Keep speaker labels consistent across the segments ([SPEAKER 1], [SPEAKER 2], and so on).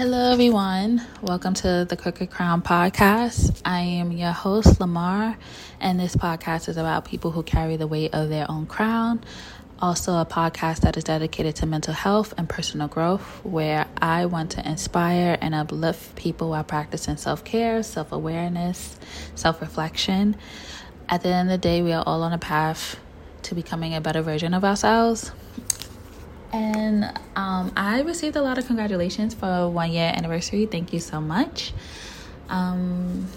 [SPEAKER 1] Hello, everyone. Welcome to the Crooked Crown podcast. I am your host, Lamar, and this podcast is about people who carry the weight of their own crown. Also, a podcast that is dedicated to mental health and personal growth, where I want to inspire and uplift people while practicing self care, self awareness, self reflection. At the end of the day, we are all on a path to becoming a better version of ourselves. And um, I received a lot of congratulations for one year anniversary. Thank you so much. Um,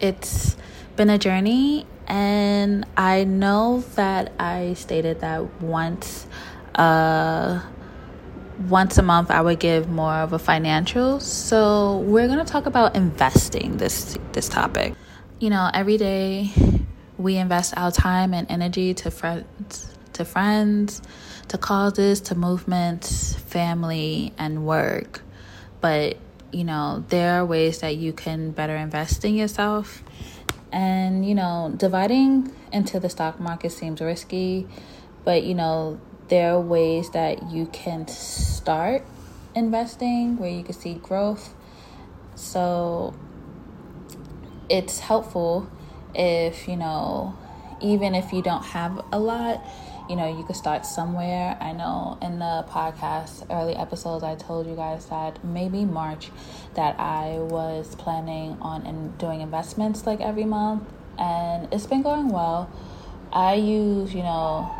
[SPEAKER 1] it's been a journey, and I know that I stated that once, uh, once a month I would give more of a financial. So we're gonna talk about investing this this topic. You know, every day we invest our time and energy to friends, to friends to causes, to movements, family, and work. But, you know, there are ways that you can better invest in yourself. And, you know, dividing into the stock market seems risky, but, you know, there are ways that you can start investing where you can see growth. So it's helpful if, you know, even if you don't have a lot, you know, you could start somewhere. I know in the podcast early episodes, I told you guys that maybe March that I was planning on in doing investments like every month, and it's been going well. I use, you know,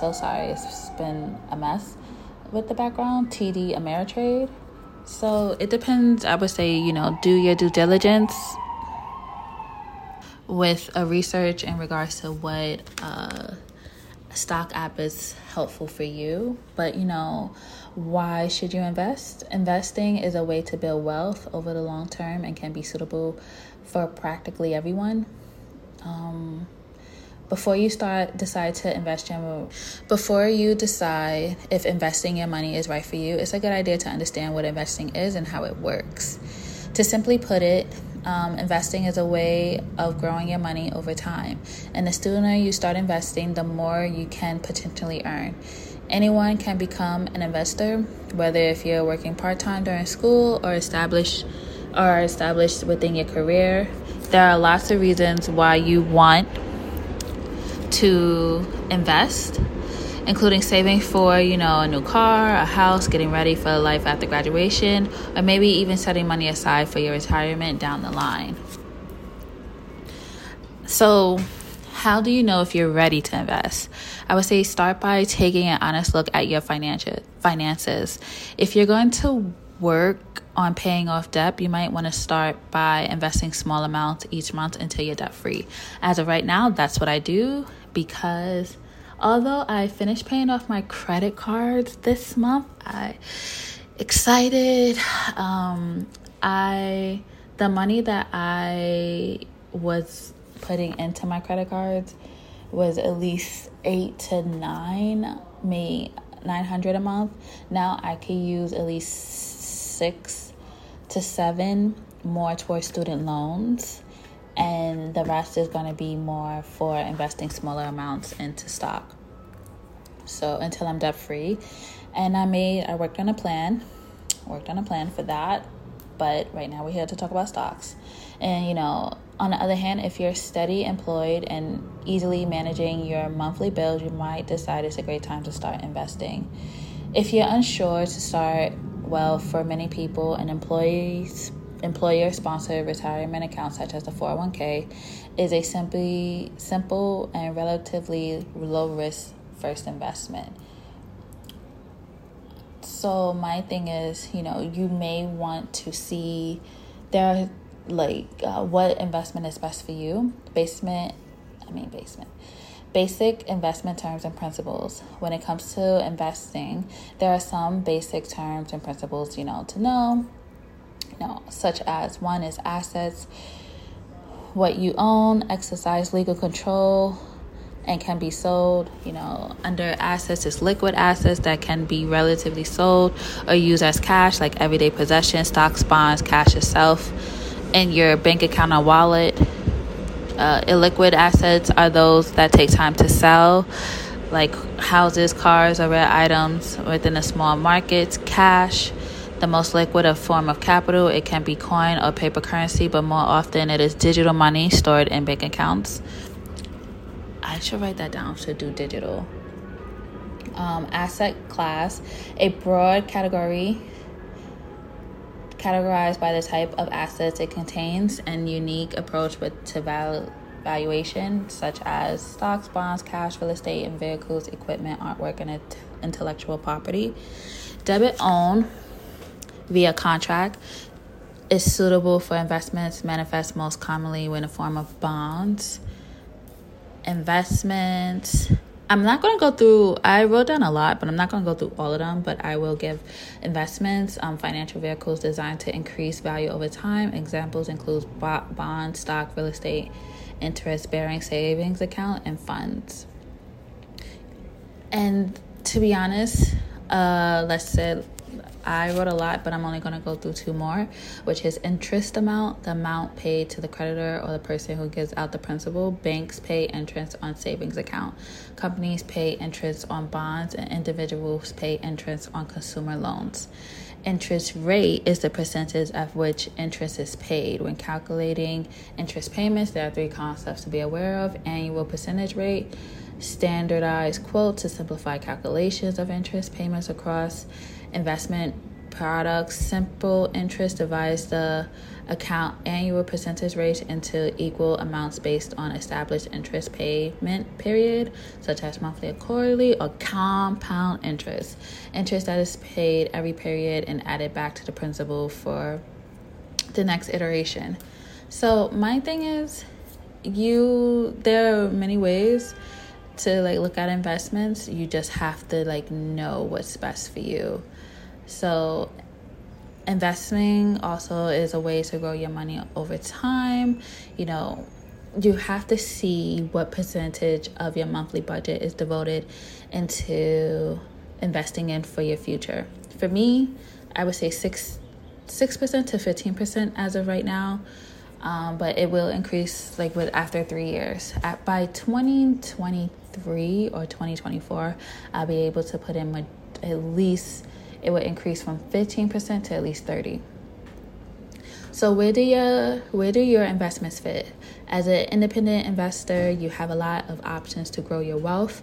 [SPEAKER 1] so sorry, it's been a mess with the background, TD Ameritrade. So it depends. I would say, you know, do your due diligence with a research in regards to what uh, stock app is helpful for you, but you know, why should you invest? Investing is a way to build wealth over the long term and can be suitable for practically everyone. Um, before you start decide to invest your before you decide if investing your money is right for you, it's a good idea to understand what investing is and how it works. To simply put it, um, investing is a way of growing your money over time. And the sooner you start investing, the more you can potentially earn. Anyone can become an investor, whether if you're working part time during school or established or established within your career. There are lots of reasons why you want to invest including saving for, you know, a new car, a house, getting ready for life after graduation, or maybe even setting money aside for your retirement down the line. So, how do you know if you're ready to invest? I would say start by taking an honest look at your financial finances. If you're going to work on paying off debt, you might want to start by investing small amounts each month until you're debt free. As of right now, that's what I do because although I finished paying off my credit cards this month, I excited. Um, I the money that I was putting into my credit cards was at least eight to nine, me nine hundred a month. Now I could use at least six to seven more towards student loans and the rest is going to be more for investing smaller amounts into stock. So until I'm debt free, and I made I worked on a plan, worked on a plan for that. But right now we're here to talk about stocks, and you know. On the other hand, if you're steady employed and easily managing your monthly bills, you might decide it's a great time to start investing. If you're unsure to start, well, for many people, an employee's employer sponsored retirement account such as the 401k is a simply simple and relatively low risk first investment. So my thing is, you know, you may want to see there like uh, what investment is best for you. Basement, I mean basement. Basic investment terms and principles. When it comes to investing, there are some basic terms and principles, you know, to know know, such as one is assets, what you own, exercise legal control, and can be sold. You know, under assets is liquid assets that can be relatively sold or used as cash, like everyday possessions, stocks, bonds, cash itself, in your bank account or wallet. Uh, illiquid assets are those that take time to sell, like houses, cars, or rare items within a small market. Cash the most liquid of form of capital. It can be coin or paper currency, but more often it is digital money stored in bank accounts. I should write that down to do digital. Um, asset class, a broad category categorized by the type of assets it contains and unique approach with, to val- valuation, such as stocks, bonds, cash, real estate, and vehicles, equipment, artwork, and intellectual property. Debit own via contract is suitable for investments, manifests most commonly in the form of bonds. Investments I'm not going to go through, I wrote down a lot, but I'm not going to go through all of them. But I will give investments, um, financial vehicles designed to increase value over time. Examples include bond, stock, real estate, interest bearing savings account, and funds. And to be honest, uh, let's say I wrote a lot, but I'm only going to go through two more, which is interest amount, the amount paid to the creditor or the person who gives out the principal. Banks pay interest on savings account. Companies pay interest on bonds, and individuals pay interest on consumer loans. Interest rate is the percentage at which interest is paid. When calculating interest payments, there are three concepts to be aware of annual percentage rate, standardized quote to simplify calculations of interest payments across investment products. Simple interest divides the account annual percentage rate into equal amounts based on established interest payment period, such as monthly or quarterly, or compound interest. Interest that is paid every period and added back to the principal for the next iteration. So my thing is you there are many ways to like look at investments. You just have to like know what's best for you. So, investing also is a way to grow your money over time. You know, you have to see what percentage of your monthly budget is devoted into investing in for your future. For me, I would say six six percent to fifteen percent as of right now, um, but it will increase like with after three years. At by twenty twenty three or twenty twenty four, I'll be able to put in at least it would increase from 15% to at least 30 so where do your where do your investments fit? As an independent investor you have a lot of options to grow your wealth.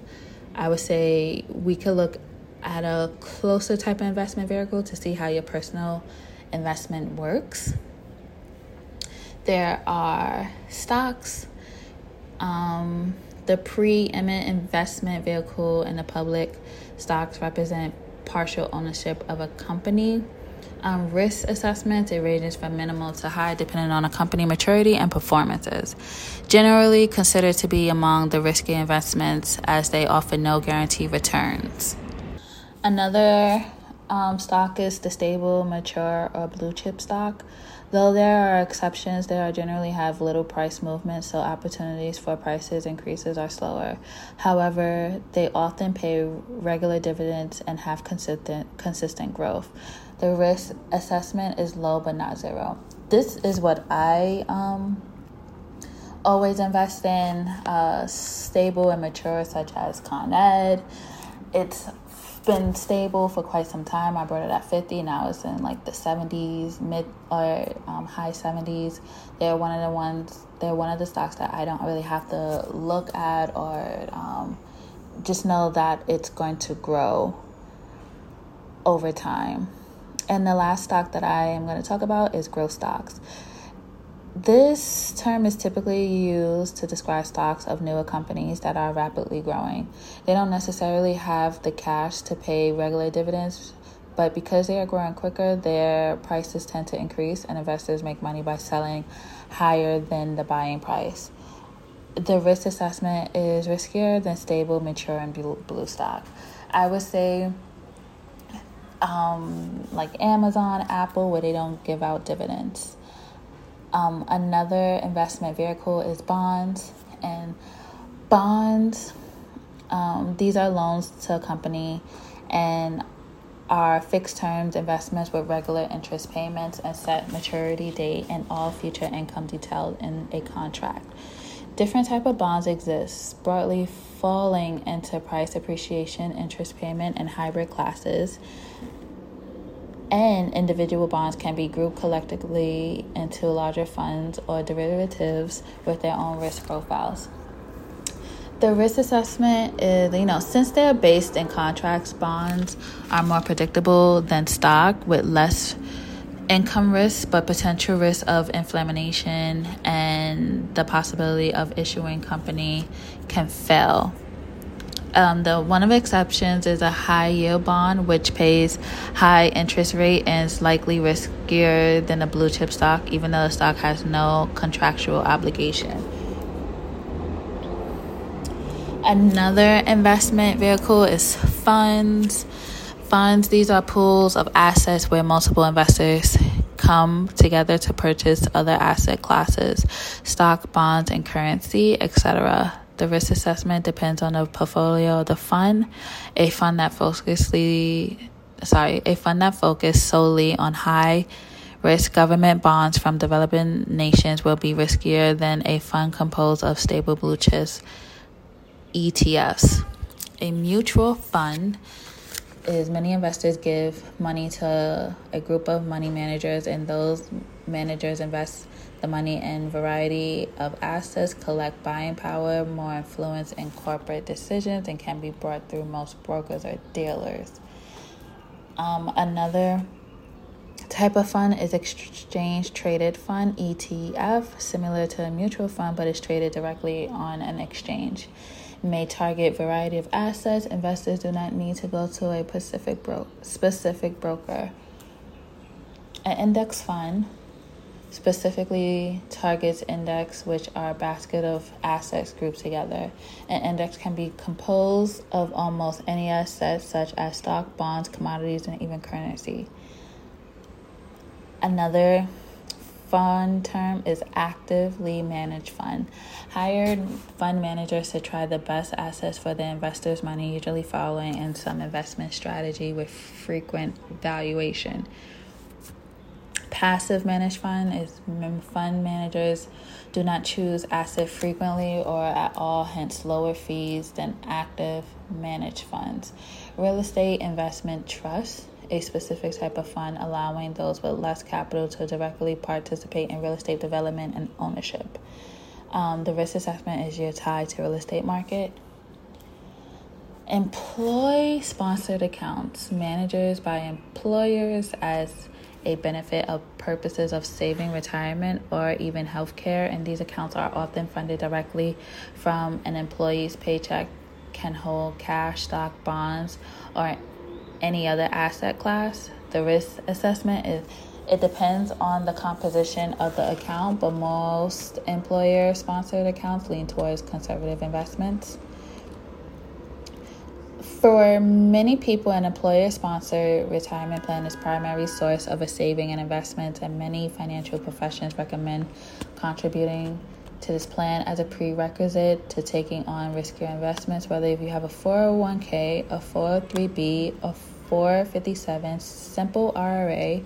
[SPEAKER 1] I would say we could look at a closer type of investment vehicle to see how your personal investment works. There are stocks um, the preeminent investment vehicle in the public stocks represent partial ownership of a company. Um, risk assessments, it ranges from minimal to high depending on a company maturity and performances. Generally considered to be among the risky investments as they offer no guaranteed returns. Another um, stock is the stable, mature, or blue chip stock. Though there are exceptions, they are generally have little price movement, so opportunities for prices increases are slower. However, they often pay regular dividends and have consistent consistent growth. The risk assessment is low but not zero. This is what I um, always invest in uh, stable and mature, such as Con Ed. It's been stable for quite some time. I bought it at 50. Now it's in like the 70s, mid or um, high 70s. They're one of the ones. They're one of the stocks that I don't really have to look at or um, just know that it's going to grow over time. And the last stock that I am going to talk about is growth stocks. This term is typically used to describe stocks of newer companies that are rapidly growing. They don't necessarily have the cash to pay regular dividends, but because they are growing quicker, their prices tend to increase, and investors make money by selling higher than the buying price. The risk assessment is riskier than stable, mature, and blue stock. I would say um, like Amazon, Apple, where they don't give out dividends. Um, another investment vehicle is bonds, and bonds. Um, these are loans to a company and are fixed terms investments with regular interest payments and set maturity date and all future income detailed in a contract. Different type of bonds exist, broadly falling into price appreciation, interest payment, and hybrid classes. And individual bonds can be grouped collectively into larger funds or derivatives with their own risk profiles. The risk assessment is, you know, since they're based in contracts, bonds are more predictable than stock with less income risk, but potential risk of inflammation and the possibility of issuing company can fail. Um, the one of exceptions is a high yield bond, which pays high interest rate and is likely riskier than a blue chip stock, even though the stock has no contractual obligation. Another investment vehicle is funds. Funds, these are pools of assets where multiple investors come together to purchase other asset classes, stock, bonds, and currency, etc. The risk assessment depends on the portfolio the fund. A fund that focusedly, sorry, a fund that focuses solely on high risk government bonds from developing nations will be riskier than a fund composed of stable blue chips ETFs. A mutual fund is many investors give money to a group of money managers, and those managers invest the money in variety of assets, collect buying power, more influence in corporate decisions, and can be brought through most brokers or dealers. Um, another type of fund is exchange traded fund ETF, similar to a mutual fund, but is traded directly on an exchange may target variety of assets. Investors do not need to go to a specific bro- specific broker. An index fund specifically targets index which are a basket of assets grouped together. An index can be composed of almost any assets such as stock, bonds, commodities, and even currency. Another fund term is actively managed fund. Hired fund managers to try the best assets for the investor's money, usually following in some investment strategy with frequent valuation. Passive managed fund is fund managers do not choose asset frequently or at all, hence lower fees than active managed funds. Real estate investment trusts a specific type of fund, allowing those with less capital to directly participate in real estate development and ownership. Um, the risk assessment is your tie to real estate market. Employee sponsored accounts, managers by employers as a benefit of purposes of saving, retirement, or even healthcare, and these accounts are often funded directly from an employee's paycheck, can hold cash, stock, bonds, or any other asset class. The risk assessment is it depends on the composition of the account, but most employer sponsored accounts lean towards conservative investments. For many people, an employer sponsored retirement plan is primary source of a saving and investment, and many financial professions recommend contributing to this plan as a prerequisite to taking on riskier investments, whether if you have a 401k, a 403b, a 457 simple IRA,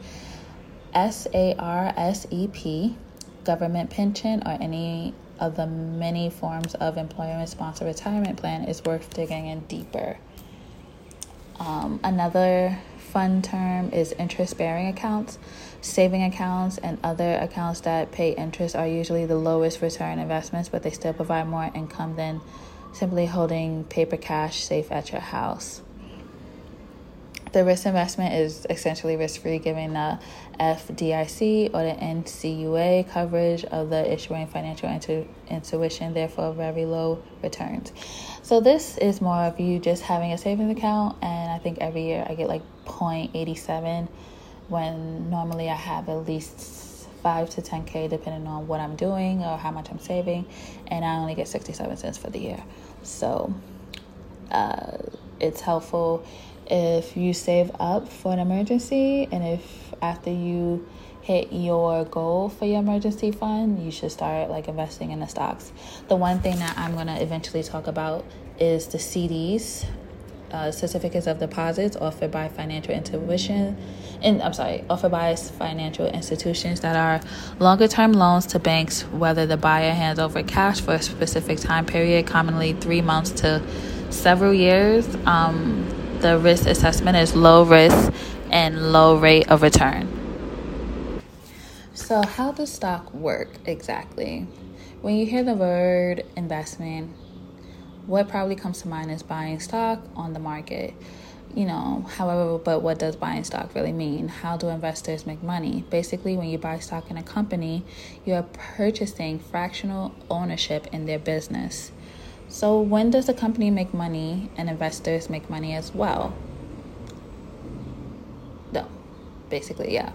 [SPEAKER 1] SARSEP, government pension, or any of the many forms of employment sponsored retirement plan is worth digging in deeper. Um, another fun term is interest bearing accounts. Saving accounts and other accounts that pay interest are usually the lowest return investments, but they still provide more income than simply holding paper cash safe at your house. The risk investment is essentially risk free, given the FDIC or the NCUA coverage of the issuing financial intu- intuition, therefore, very low returns. So, this is more of you just having a savings account, and I think every year I get like 0.87 when normally I have at least 5 to 10k depending on what I'm doing or how much I'm saving, and I only get 67 cents for the year. So, uh, it's helpful if you save up for an emergency and if after you hit your goal for your emergency fund, you should start like investing in the stocks. The one thing that I'm going to eventually talk about is the CDs, uh, certificates of deposits offered by financial intuition and I'm sorry, offered by financial institutions that are longer term loans to banks, whether the buyer hands over cash for a specific time period, commonly three months to several years. Um, the risk assessment is low risk and low rate of return. So, how does stock work exactly? When you hear the word investment, what probably comes to mind is buying stock on the market. You know, however, but what does buying stock really mean? How do investors make money? Basically, when you buy stock in a company, you are purchasing fractional ownership in their business. So, when does a company make money and investors make money as well? No, basically, yeah.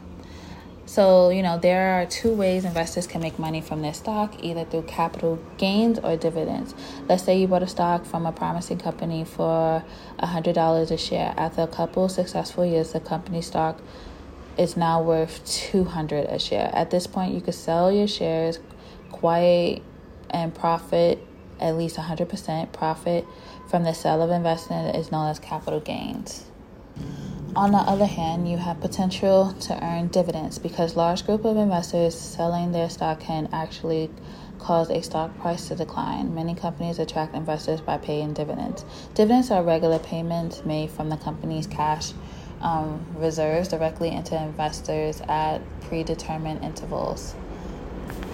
[SPEAKER 1] So, you know, there are two ways investors can make money from their stock either through capital gains or dividends. Let's say you bought a stock from a promising company for $100 a share. After a couple successful years, the company stock is now worth 200 a share. At this point, you could sell your shares quiet and profit at least 100% profit from the sale of investment is known as capital gains. On the other hand, you have potential to earn dividends because large group of investors selling their stock can actually cause a stock price to decline. Many companies attract investors by paying dividends. Dividends are regular payments made from the company's cash um, reserves directly into investors at predetermined intervals.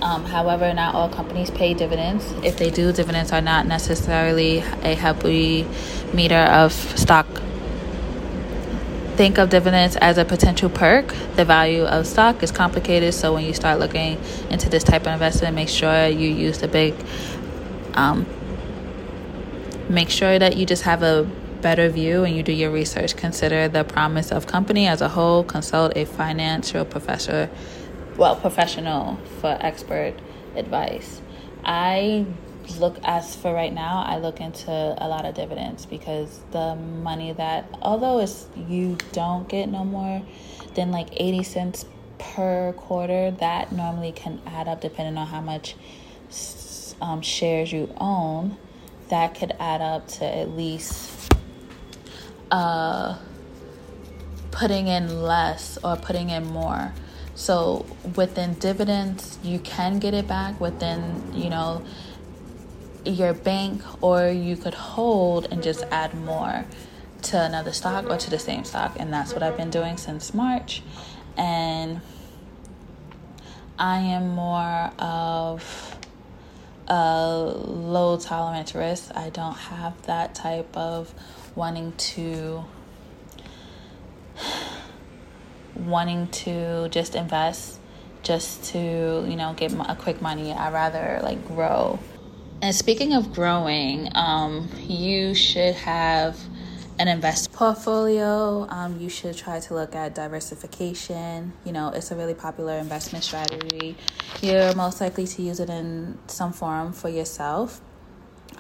[SPEAKER 1] Um, however, not all companies pay dividends. If they do, dividends are not necessarily a happy meter of stock think of dividends as a potential perk. The value of stock is complicated, so when you start looking into this type of investment, make sure you use the big. Um, make sure that you just have a better view and you do your research. Consider the promise of company as a whole. Consult a financial professor, well, professional for expert advice. I look as for right now i look into a lot of dividends because the money that although it's you don't get no more than like 80 cents per quarter that normally can add up depending on how much um, shares you own that could add up to at least uh, putting in less or putting in more so within dividends you can get it back within you know your bank or you could hold and just add more to another stock or to the same stock and that's what I've been doing since March and I am more of a low tolerance risk. I don't have that type of wanting to wanting to just invest just to, you know, get a quick money. I rather like grow and speaking of growing, um, you should have an invest portfolio. Um, you should try to look at diversification. You know, it's a really popular investment strategy. You're most likely to use it in some form for yourself.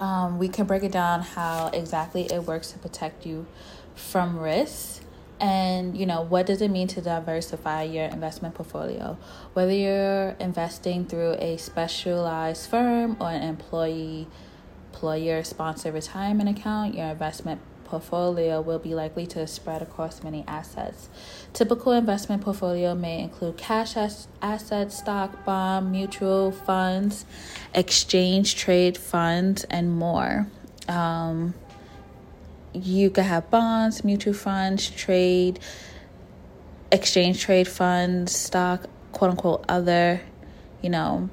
[SPEAKER 1] Um, we can break it down how exactly it works to protect you from risks and you know what does it mean to diversify your investment portfolio? Whether you're investing through a specialized firm or an employee employer sponsored retirement account your investment portfolio will be likely to spread across many assets. Typical investment portfolio may include cash as- assets stock bond mutual funds exchange trade funds and more. Um, you could have bonds, mutual funds, trade, exchange trade funds, stock, quote unquote, other, you know.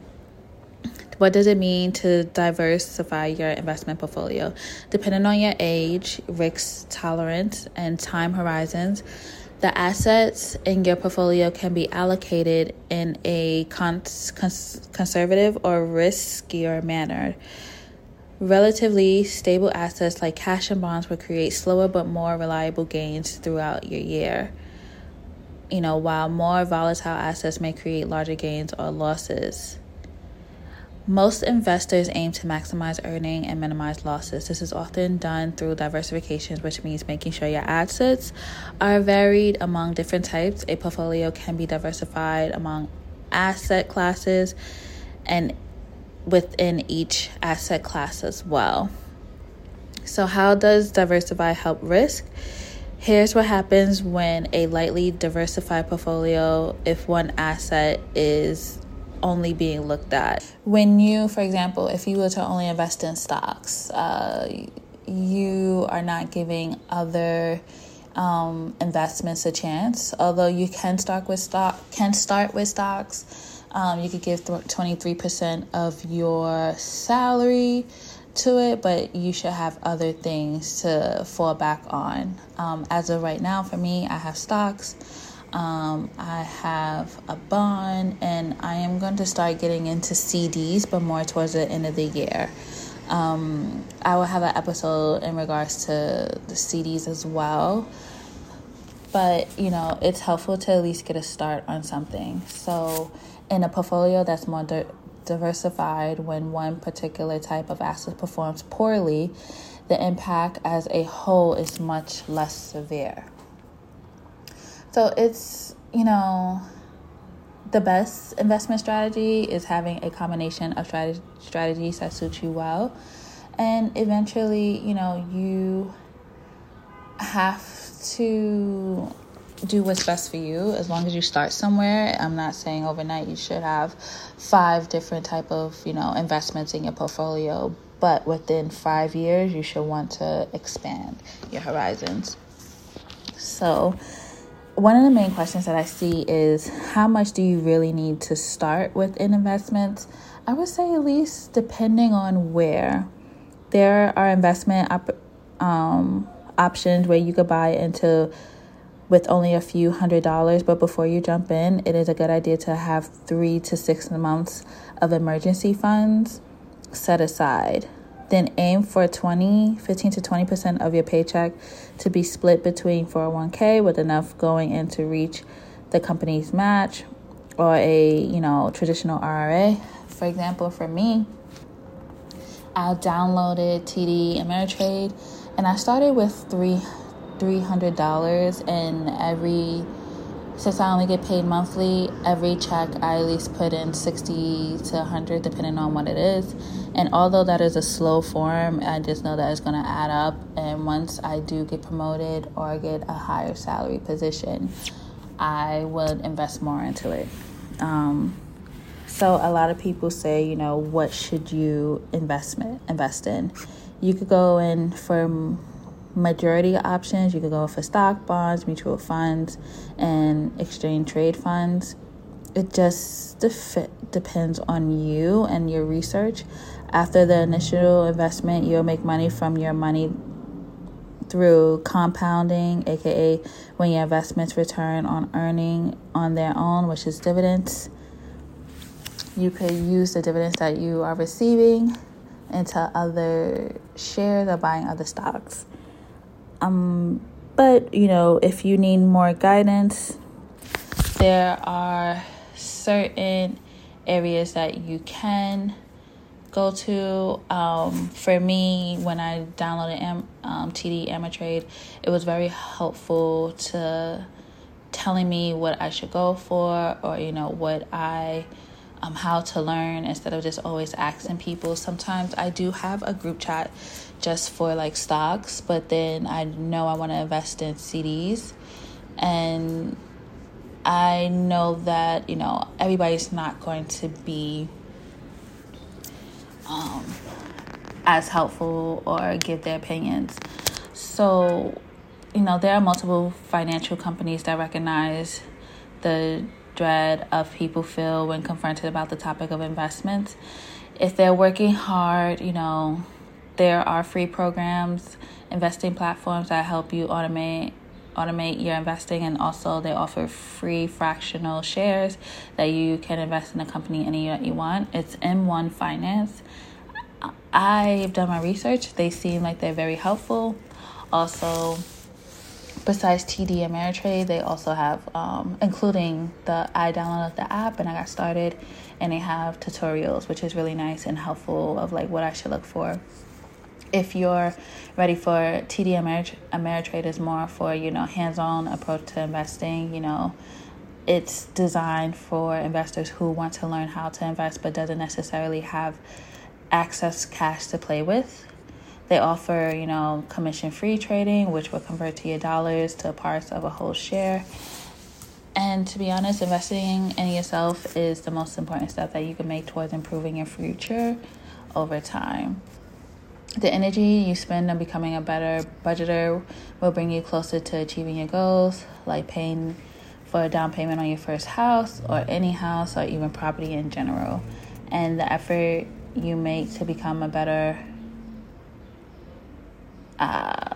[SPEAKER 1] What does it mean to diversify your investment portfolio? Depending on your age, risk tolerance, and time horizons, the assets in your portfolio can be allocated in a cons- cons- conservative or riskier manner. Relatively stable assets like cash and bonds will create slower but more reliable gains throughout your year. You know, while more volatile assets may create larger gains or losses. Most investors aim to maximize earning and minimize losses. This is often done through diversification, which means making sure your assets are varied among different types. A portfolio can be diversified among asset classes and within each asset class as well. So, how does diversify help risk? Here's what happens when a lightly diversified portfolio, if one asset is only being looked at. When you, for example, if you were to only invest in stocks, uh, you are not giving other um, investments a chance. Although you can start with stock, can start with stocks. Um, you could give twenty three percent of your salary to it, but you should have other things to fall back on. Um, as of right now, for me, I have stocks. Um, I have a bond, and I am going to start getting into CDs, but more towards the end of the year. Um, I will have an episode in regards to the CDs as well. But, you know, it's helpful to at least get a start on something. So, in a portfolio that's more di- diversified, when one particular type of asset performs poorly, the impact as a whole is much less severe. So, it's, you know, the best investment strategy is having a combination of strat- strategies that suit you well. And eventually, you know, you have to do what's best for you as long as you start somewhere i'm not saying overnight you should have five different type of you know investments in your portfolio but within five years you should want to expand your horizons so one of the main questions that I see is how much do you really need to start with in investments? I would say at least depending on where. There are investment op- um, options where you could buy into with only a few hundred dollars, but before you jump in, it is a good idea to have three to six months of emergency funds set aside. Then aim for 20, 15 to 20% of your paycheck to be split between 401k with enough going in to reach the company's match or a, you know, traditional IRA. For example, for me, I downloaded TD Ameritrade and I started with three three hundred dollars and every since I only get paid monthly, every check I at least put in 60 to 100 depending on what it is. And although that is a slow form, I just know that it's going to add up. And once I do get promoted or get a higher salary position, I would invest more into it. Um, so a lot of people say, you know, what should you investment invest in? You could go in for majority options. You could go for stock, bonds, mutual funds, and exchange trade funds. It just def- depends on you and your research. After the initial investment, you'll make money from your money through compounding, aka when your investments return on earning on their own, which is dividends. You could use the dividends that you are receiving into other shares or buying other stocks. Um, but you know, if you need more guidance, there are certain areas that you can go to. Um, for me, when I downloaded Am- um, TD Ameritrade, it was very helpful to telling me what I should go for, or you know what I um, how to learn instead of just always asking people. Sometimes I do have a group chat just for like stocks, but then I know I want to invest in CDs. And I know that, you know, everybody's not going to be um, as helpful or give their opinions. So, you know, there are multiple financial companies that recognize the dread of people feel when confronted about the topic of investments. If they're working hard, you know, there are free programs, investing platforms that help you automate automate your investing and also they offer free fractional shares that you can invest in a company any that you want. It's M1 Finance. I've done my research. They seem like they're very helpful. Also, besides TD Ameritrade, they also have, um, including the I downloaded the app and I got started, and they have tutorials, which is really nice and helpful of like what I should look for. If you're ready for TD Ameritrade, Ameritrade is more for you know hands-on approach to investing. You know, it's designed for investors who want to learn how to invest but doesn't necessarily have access cash to play with they offer, you know, commission free trading, which will convert to your dollars to parts of a whole share. And to be honest, investing in yourself is the most important step that you can make towards improving your future over time. The energy you spend on becoming a better budgeter will bring you closer to achieving your goals, like paying for a down payment on your first house or any house or even property in general. And the effort you make to become a better, uh,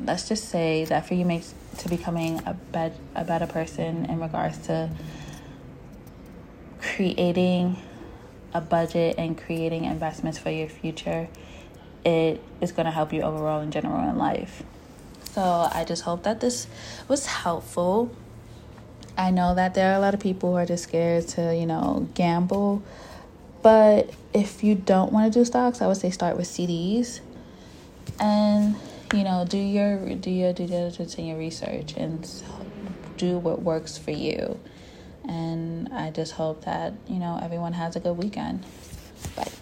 [SPEAKER 1] let's just say the effort you make to becoming a, be- a better person in regards to creating a budget and creating investments for your future, it is going to help you overall in general in life. So I just hope that this was helpful. I know that there are a lot of people who are just scared to, you know, gamble. But if you don't want to do stocks, I would say start with CDs. And, you know, do your do your due diligence and your research and do what works for you. And I just hope that, you know, everyone has a good weekend. Bye.